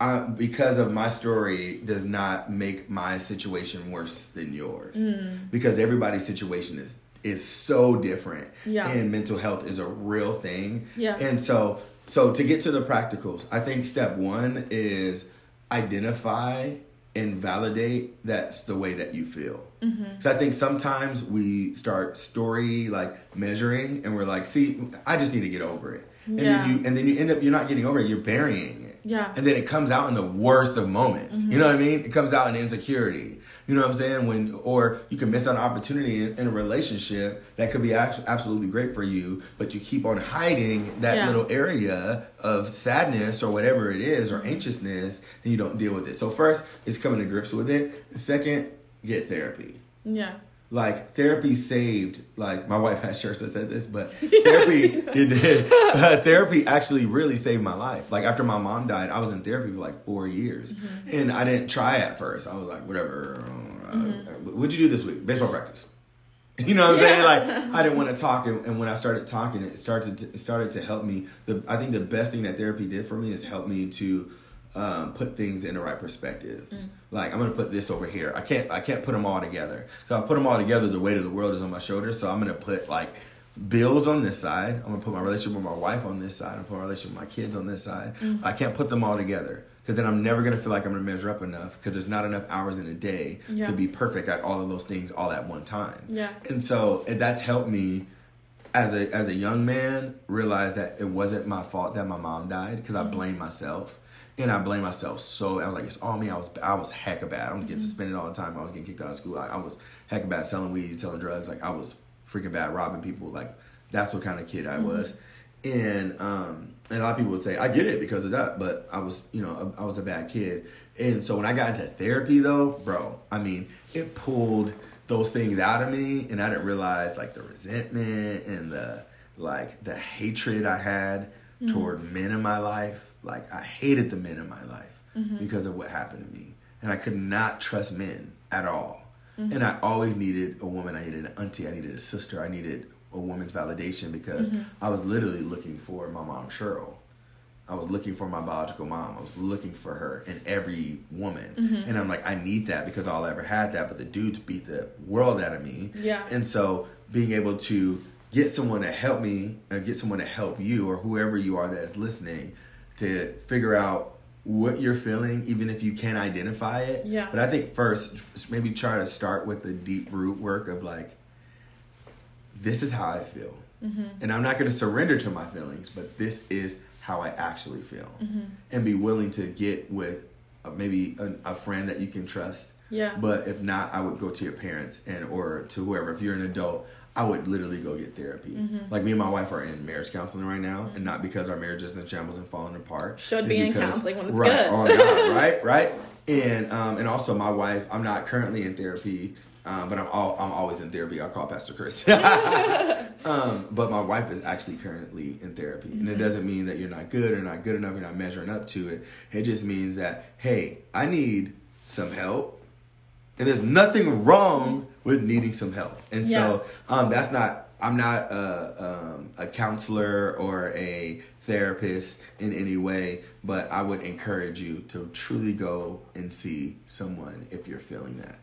I, because of my story does not make my situation worse than yours. Mm. Because everybody's situation is is so different. Yeah. And mental health is a real thing. Yeah. And so so to get to the practicals, I think step 1 is identify and validate that's the way that you feel. Mm-hmm. So I think sometimes we start story like measuring and we're like, see, I just need to get over it. And Yeah. then you and then you end up you're not getting over it, you're burying it. Yeah. And then it comes out in the worst of moments. You mm-hmm. know what I mean? It comes out in insecurity. You know what I'm saying? When or you can miss out an opportunity in, in a relationship that could be absolutely great for you, but you keep on hiding that Yeah. little area of sadness or whatever it is or anxiousness, and you don't deal with it. So first, is coming to grips with it. Second, get therapy yeah like therapy saved like my wife has shirts that said this but <laughs> therapy <laughs> it did. Uh, therapy actually really saved my life. Like after my mom died i was in therapy for like four years. And i didn't try at first. I was like whatever uh, what'd you do this week? Baseball practice. <laughs> You know what i'm saying? Like i didn't want to talk and, and when i started talking it started to, it started to help me. The i think the best thing that therapy did for me is help me to um, put things in the right perspective. Mm. Like I'm gonna put this over here. I can't I can't put them all together. So I put them all together. The weight of the world is on my shoulders. So I'm gonna put like bills on this side. I'm gonna put my relationship with my wife on this side. I'm gonna put my relationship with my kids on this side. Mm. I can't put them all together because then I'm never gonna feel like I'm gonna measure up enough because there's not enough hours in a day Yeah. to be perfect at all of those things all at one time. Yeah. And so and that's helped me as a as a young man realize that it wasn't my fault that my mom died because I mm-hmm. blamed myself. And I blame myself so I was like, it's all me. I was I was hecka bad. I was getting suspended all the time. I was getting kicked out of school. I, I was hecka bad selling weed, selling drugs. Like I was freaking bad, robbing people. Like that's what kind of kid I was. and um, and a lot of people would say I get it because of that, but I was you know I was a bad kid, and so when I got into therapy though, bro, I mean it pulled those things out of me, and I didn't realize like the resentment and the like the hatred I had mm-hmm. toward men in my life. Like I hated the men in my life mm-hmm. because of what happened to me, and I could not trust men at all. Mm-hmm. And I always needed a woman. I needed an auntie. I needed a sister. I needed a woman's validation because mm-hmm. I was literally looking for my mom Cheryl. I was looking for my biological mom. I was looking for her in every woman. Mm-hmm. And I'm like, I need that because all I ever had that, but the dudes beat the world out of me. Yeah. And so being able to get someone to help me, uh, get someone to help you, or whoever you are that is listening, to figure out what you're feeling, even if you can't identify it. Yeah. But I think first, maybe try to start with the deep root work of like, this is how I feel. Mm-hmm. And I'm not going to surrender to my feelings, but this is how I actually feel. Mm-hmm. And be willing to get with uh, maybe a, a, friend that you can trust. Yeah. But if not, I would go to your parents and or to whoever. If you're an adult, I would literally go get therapy. Mm-hmm. Like me and my wife are in marriage counseling right now, and not because our marriage is in shambles and falling apart. Should be because, in counseling when it's right, good. on God, <laughs> right, right. And um, and also my wife, I'm not currently in therapy um, but I'm all, I'm always in therapy. I'll call Pastor Chris. <laughs> <laughs> um, but my wife is actually currently in therapy, and it mm-hmm. doesn't mean that you're not good or not good enough. You're not measuring up to it. It just means that hey, I need some help, and there's nothing wrong with needing some help. And yeah. so um, that's not. I'm not a, um, a counselor or a therapist in any way, but I would encourage you to truly go and see someone if you're feeling that.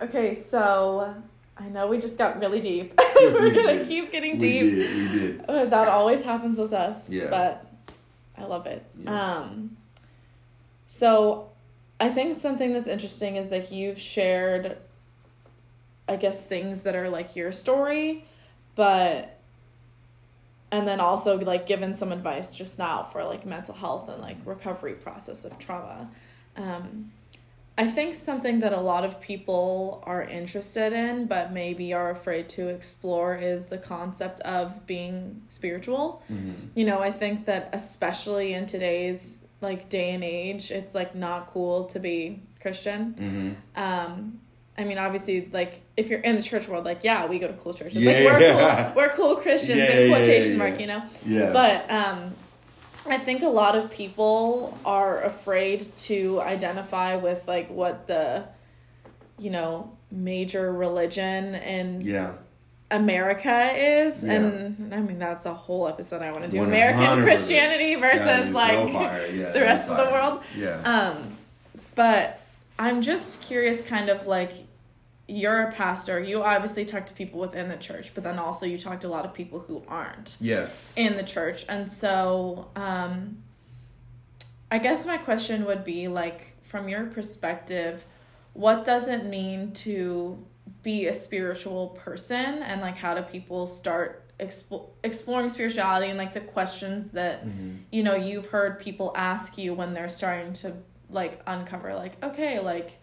Okay, so I know we just got really deep. <laughs> We're gonna keep getting deep. We did. We did. Uh, that always happens with us. Yeah. But I love it. Yeah. Um. So, I think something that's interesting is that you've shared I guess things that are like your story, but and then also like given some advice just now for like mental health and like recovery process of trauma. Um, I think something that a lot of people are interested in but maybe are afraid to explore is the concept of being spiritual. Mm-hmm. You know, I think that especially in today's like day and age, it's like not cool to be Christian. Mm-hmm. Um, I mean, obviously, like if you're in the church world, like yeah, we go to cool churches. Yeah, like we're yeah. cool, we're cool Christians yeah, in quotation mark, you know. Yeah. But um, I think a lot of people are afraid to identify with like what the, you know, major religion in yeah. America is, and I mean that's a whole episode I want to do. American Christianity versus like so <laughs> the rest of the world. Yeah. Um, but I'm just curious, kind of like you're a pastor you obviously talk to people within the church but then also you talk to a lot of people who aren't yes. in the church. And so um i guess my question would be like from your perspective what does it mean to be a spiritual person? And like how do people start expo- exploring spirituality and like the questions that mm-hmm. you know you've heard people ask you when they're starting to like uncover like okay like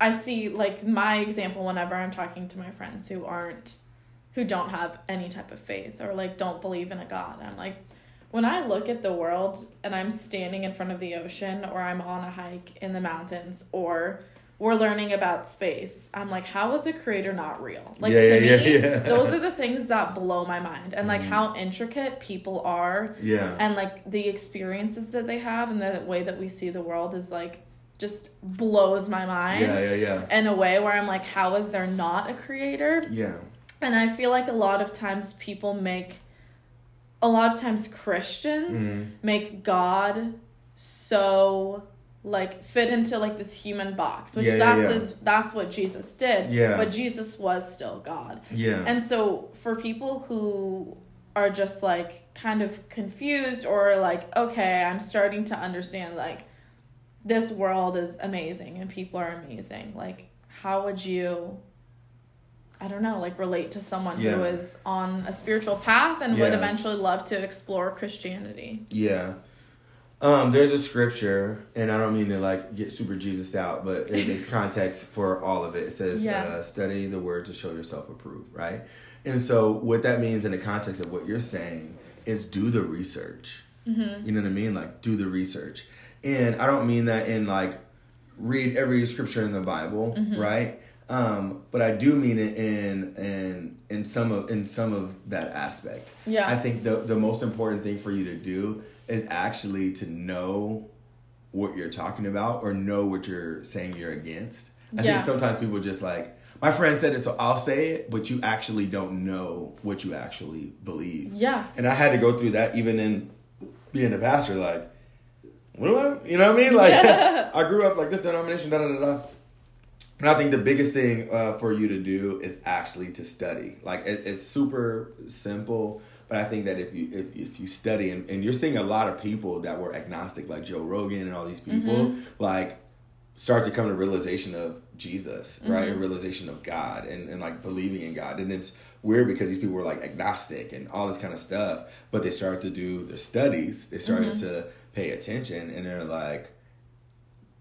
I see like my example whenever I'm talking to my friends who aren't who don't have any type of faith or like don't believe in a god. I'm like when I look at the world and I'm standing in front of the ocean or I'm on a hike in the mountains or we're learning about space. I'm like, how is a creator not real? Like yeah, to yeah, me, yeah, <laughs> those are the things that blow my mind. And like mm. how intricate people are. Yeah. And like the experiences that they have and the way that we see the world is like just blows my mind. Yeah, yeah, yeah. In a way where I'm like, how is there not a creator? Yeah. And I feel like a lot of times people make, a lot of times Christians mm-hmm. make God so like fit into like this human box which yeah, that's yeah, yeah. Is, that's what jesus did yeah but jesus was still god yeah and so for people who are just like kind of confused or like okay i'm starting to understand like this world is amazing and people are amazing like how would you I don't know, like relate to someone Yeah. who is on a spiritual path and would eventually love to explore Christianity. Yeah. Um, there's a scripture, and I don't mean to like get super Jesus out, but it makes <laughs> context for all of it. It says, Yeah. uh, "Study the word to show yourself approved." Right, and so what that means in the context of what you're saying is do the research. Mm-hmm. You know what I mean? Like do the research, and I don't mean that in like read every scripture in the Bible, Mm-hmm. right? Um, but I do mean it in in in some of in some of that aspect. Yeah. I think the the most important thing for you to do is actually to know what you're talking about or know what you're saying you're against. I Yeah. think sometimes people just like my friend said it, so I'll say it, but you actually don't know what you actually believe. Yeah. And I had to go through that even in being a pastor, like, what do I, you know what I mean? Like, <laughs> I grew up like this denomination, da da da da. And I think the biggest thing uh, for you to do is actually to study. Like, it, it's super simple, but I think that if you if, if you study, and, and you're seeing a lot of people that were agnostic, like Joe Rogan and all these mm-hmm. people, like, start to come to realization of Jesus, right? Mm-hmm. A realization of God and, and like believing in God. And it's weird because these people were like agnostic and all this kind of stuff, but they started to do their studies, they started mm-hmm. to pay attention and they're like,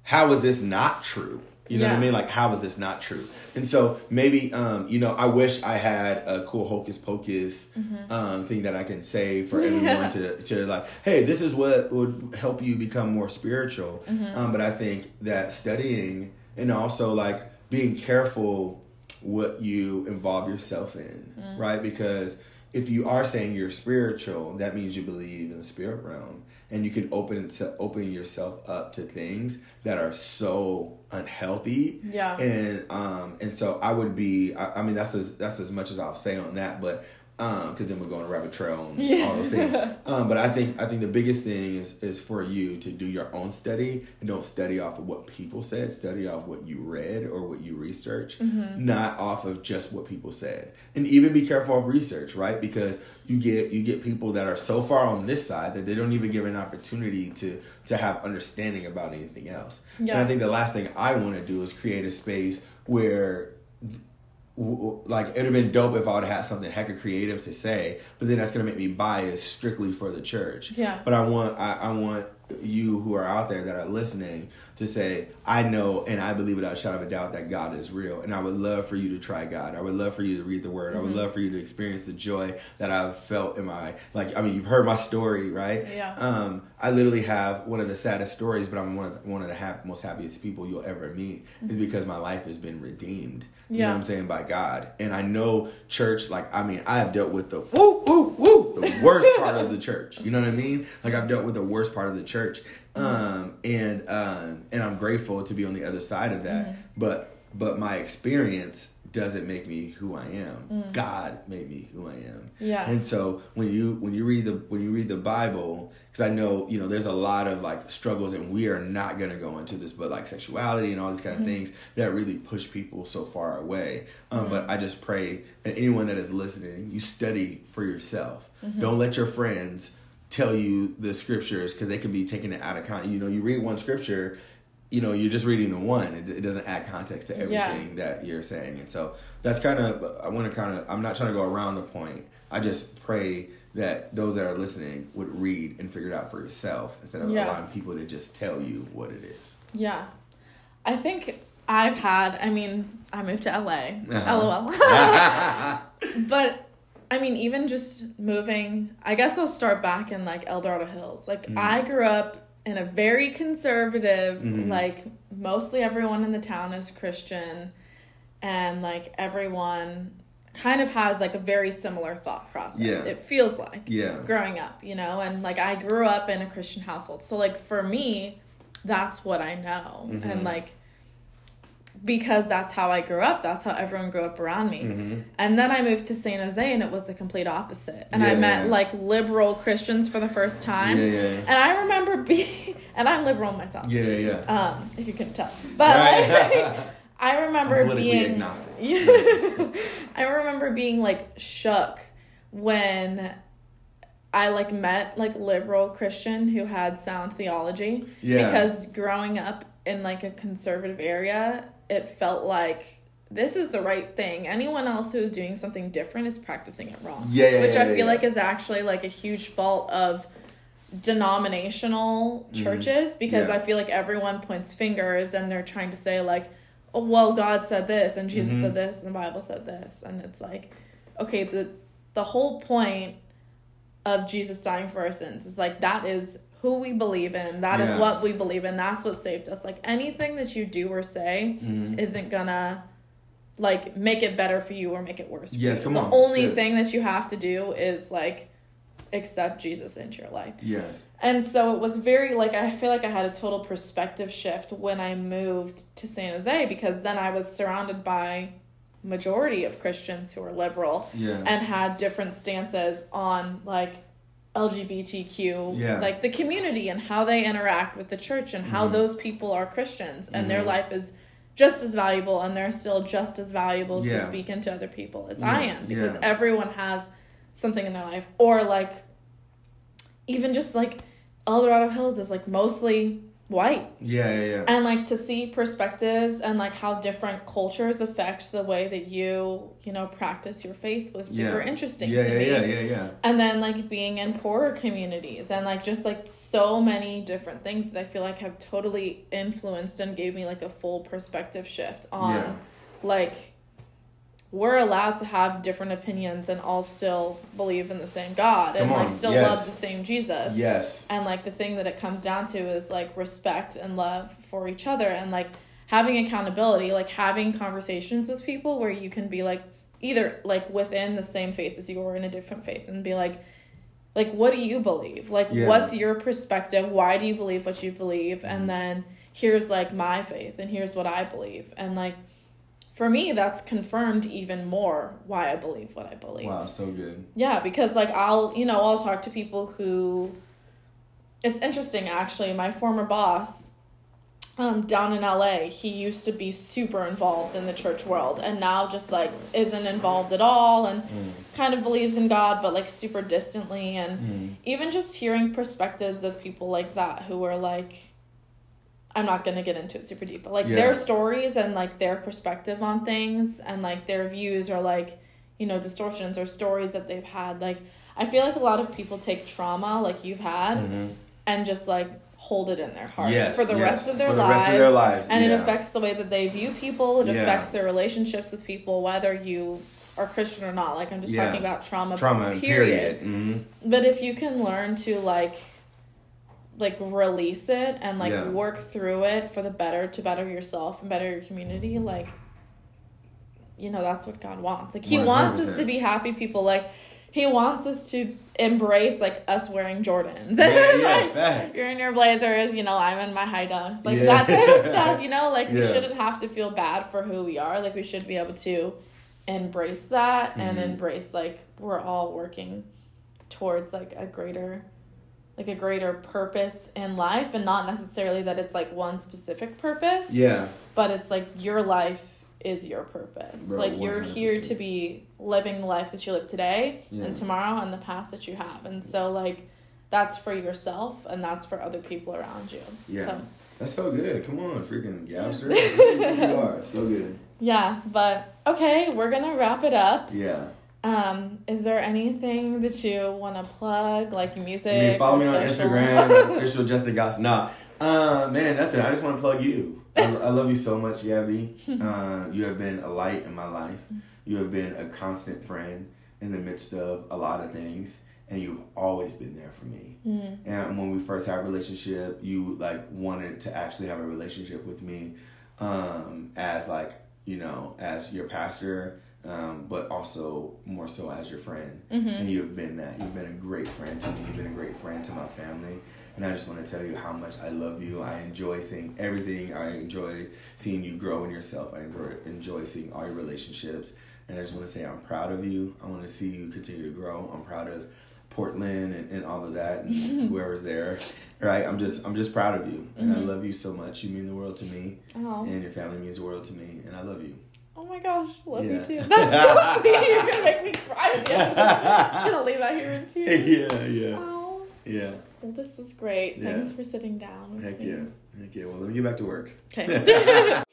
how is this not true? You know what I mean? Like, how is this not true? And so maybe, um, you know, I wish I had a cool hocus pocus um, thing that I can say for <laughs> everyone to, to like, hey, this is what would help you become more spiritual. Um, but I think that studying and also like being careful what you involve yourself in, right? Because if you are saying you're spiritual, that means you believe in the spirit realm, and you can open to open yourself up to things that are so unhealthy. Yeah. And um and so I would be. I, I mean that's as that's as much as I'll say on that, but. Um, because then we're going to rabbit trail and all those things. <laughs> Um, but I think I think the biggest thing is is for you to do your own study and don't study off of what people said. Study off what you read or what you research, not off of just what people said. And even be careful of research, right? Because you get you get people that are so far on this side that they don't even give an opportunity to to have understanding about anything else. And I think the last thing I want to do is create a space where like it'd have been dope if I would have had something hecka creative to say, but then that's gonna make me biased strictly for the church. Yeah. But I want I, I want you who are out there that are listening to say, I know and I believe without a shadow of a doubt that God is real. And I would love for you to try God. I would love for you to read the word. I would love for you to experience the joy that I've felt in my like I mean you've heard my story, right? Yeah. Um, I literally have one of the saddest stories, but I'm one of the, one of the hap- most happiest people you'll ever meet is because my life has been redeemed. You know Yeah. what I'm saying by God, and I know church. Like I mean, I have dealt with the woo woo woo the worst part of the church. You know what I mean? Like I've dealt with the worst part of the church, um, and um, and I'm grateful to be on the other side of that. But but my experience doesn't make me who I am. Mm. God made me who I am. Yeah. And so when you when you read the when you read the Bible, because I know you know there's a lot of like struggles, and we are not gonna go into this, but like sexuality and all these kind of mm-hmm. things that really push people so far away. Um, mm-hmm. But I just pray that anyone that is listening, you study for yourself. Mm-hmm. Don't let your friends tell you the scriptures because they can be taking it out of context. You know, you read one scripture. You know, you're just reading the one. It, it doesn't add context to Yeah. everything that you're saying. And so that's kind of, I want to kind of, I'm not trying to go around the point. I just pray that those that are listening would read and figure it out for yourself instead of Yeah. allowing people to just tell you what it is. Yeah. I think I've had, I mean, I moved to LA. Uh-huh. LOL. <laughs> but I mean, even just moving, I guess I'll start back in like El Dorado Hills. Like, Mm-hmm. I grew up in a very conservative, like, mostly everyone in the town is Christian, and like, everyone kind of has like a very similar thought process. Yeah. It feels like Yeah. growing up, you know, and like I grew up in a Christian household. So like for me, that's what I know. Mm-hmm. And like because that's how I grew up, that's how everyone grew up around me. Mm-hmm. And then I moved to San Jose and it was the complete opposite. And I met yeah. like liberal Christians for the first time. Yeah, yeah, yeah. And I remember <laughs> being and I'm liberal myself. Yeah, yeah. Um, if you couldn't tell. But Right. like, <laughs> I <laughs> remember being agnostic. I remember being like shook when I like met like liberal Christian who had sound theology. Yeah. Because growing up in like a conservative area, it felt like this is the right thing. Anyone else who is doing something different is practicing it wrong. Yeah, yeah, Which yeah, I feel yeah. like is actually like a huge fault of denominational churches because Mm-hmm. Yeah. I feel like everyone points fingers and they're trying to say like, oh well God said this and Jesus Mm-hmm. said this and the Bible said this and it's like, okay, the the whole point of Jesus dying for our sins is like that is who we believe in. That is Yeah. what we believe in. That's what saved us. Like anything that you do or say Mm-hmm. isn't gonna like make it better for you or make it worse. For Yes, you. come the on, that's only thing that you have to do is like accept Jesus into your life. Yes. And so it was very like I feel like I had a total perspective shift when I moved to San Jose because then I was surrounded by majority of Christians who were liberal Yeah. and had different stances on like LGBTQ, Yeah. like the community and how they interact with the church and how Mhm. those people are Christians and their Mhm. life is just as valuable and they're still just as valuable to Yeah. speak into other people as Yeah, I am because everyone has something in their life or like even just like El Dorado Hills is like mostly white Yeah, yeah, yeah. and like to see perspectives and like how different cultures affect the way that you you know practice your faith was super yeah. interesting yeah, to yeah, me Yeah, yeah, yeah. and then like being in poorer communities and like just like so many different things that i feel like have totally influenced and gave me like a full perspective shift on like we're allowed to have different opinions and all still believe in the same god and like still yes. love the same jesus Yes. and like the thing that it comes down to is like respect and love for each other and like having accountability like having conversations with people where you can be like either like within the same faith as you or in a different faith and be like like what do you believe like Yeah. what's your perspective why do you believe what you believe Mm-hmm. and then here's like my faith and here's what i believe and like for me that's confirmed even more why i believe what i believe Wow, so good. yeah, because like I'll, you know, I'll talk to people who it's interesting actually. My former boss um down in LA, he used to be super involved in the church world and now just like isn't involved at all and kind of believes in God but like super distantly and Mm. even just hearing perspectives of people like that who are like I'm not gonna get into it super deep, but like Yeah. their stories and like their perspective on things and like their views or like, you know, distortions or stories that they've had. Like I feel like a lot of people take trauma like you've had Mhm. and just like hold it in their heart Yes, for the yes. rest of their For the lives. rest of their lives, And it affects the way that they view people, it Yeah. affects their relationships with people, whether you are Christian or not. Like I'm just Yeah. talking about trauma, Trauma, period. hmm but if you can learn to like like release it and like Yeah. work through it for the better to better yourself and better your community, like you know, that's what God wants. Like he wants us to be happy people. Like he wants us to embrace like us wearing Jordans. Yeah, yeah, <laughs> like, you're in your blazers, you know, I'm in my high dunks. Like Yeah. that type of stuff, <laughs> you know, like we shouldn't have to feel bad for who we are. Like we should be able to embrace that and Mhm. embrace like we're all working towards like a greater like a greater purpose in life and not necessarily that it's like one specific purpose Yeah. but it's like your life is your purpose Bro, like you're here to be living the life that you live today Yeah. and tomorrow and the past that you have and so like that's for yourself and that's for other people around you Yeah. so That's so good. Come on, freaking Gabster. <laughs> you are so good. yeah but okay we're gonna wrap it up Yeah. Um is there anything that you want to plug like music follow me on social? Instagram, <laughs> official Justin Goss. Nah, uh, man, nothing. I just want to plug you. I, I love you so much, Yabby. <laughs> Uh, you have been a light in my life. You have been a constant friend in the midst of a lot of things, and you've always been there for me. Mhm. And when we first had a relationship, you like wanted to actually have a relationship with me, um, as like you know, as your pastor, um, but also more so as your friend. Mhm. And you have been that. You've been a great friend to me. You've been a great friend to my family. And I just want to tell you how much I love you. I enjoy seeing everything. I enjoy seeing you grow in yourself. I enjoy, enjoy seeing all your relationships. And I just want to say I'm proud of you. I want to see you continue to grow. I'm proud of Portland and, and all of that and <laughs> whoever's there. Right? I'm just I'm just proud of you. And I Mhm. love you so much. You mean the world to me. oh. And your family means the world to me. And I love you. Oh my gosh love you too that's so <laughs> sweet you're gonna make me cry again <laughs> I'm gonna leave out here in tears yeah, yeah. oh Yeah. well this is great Yeah. thanks for sitting down Heck yeah. Heck yeah. Well, let me get back to work. okay <laughs>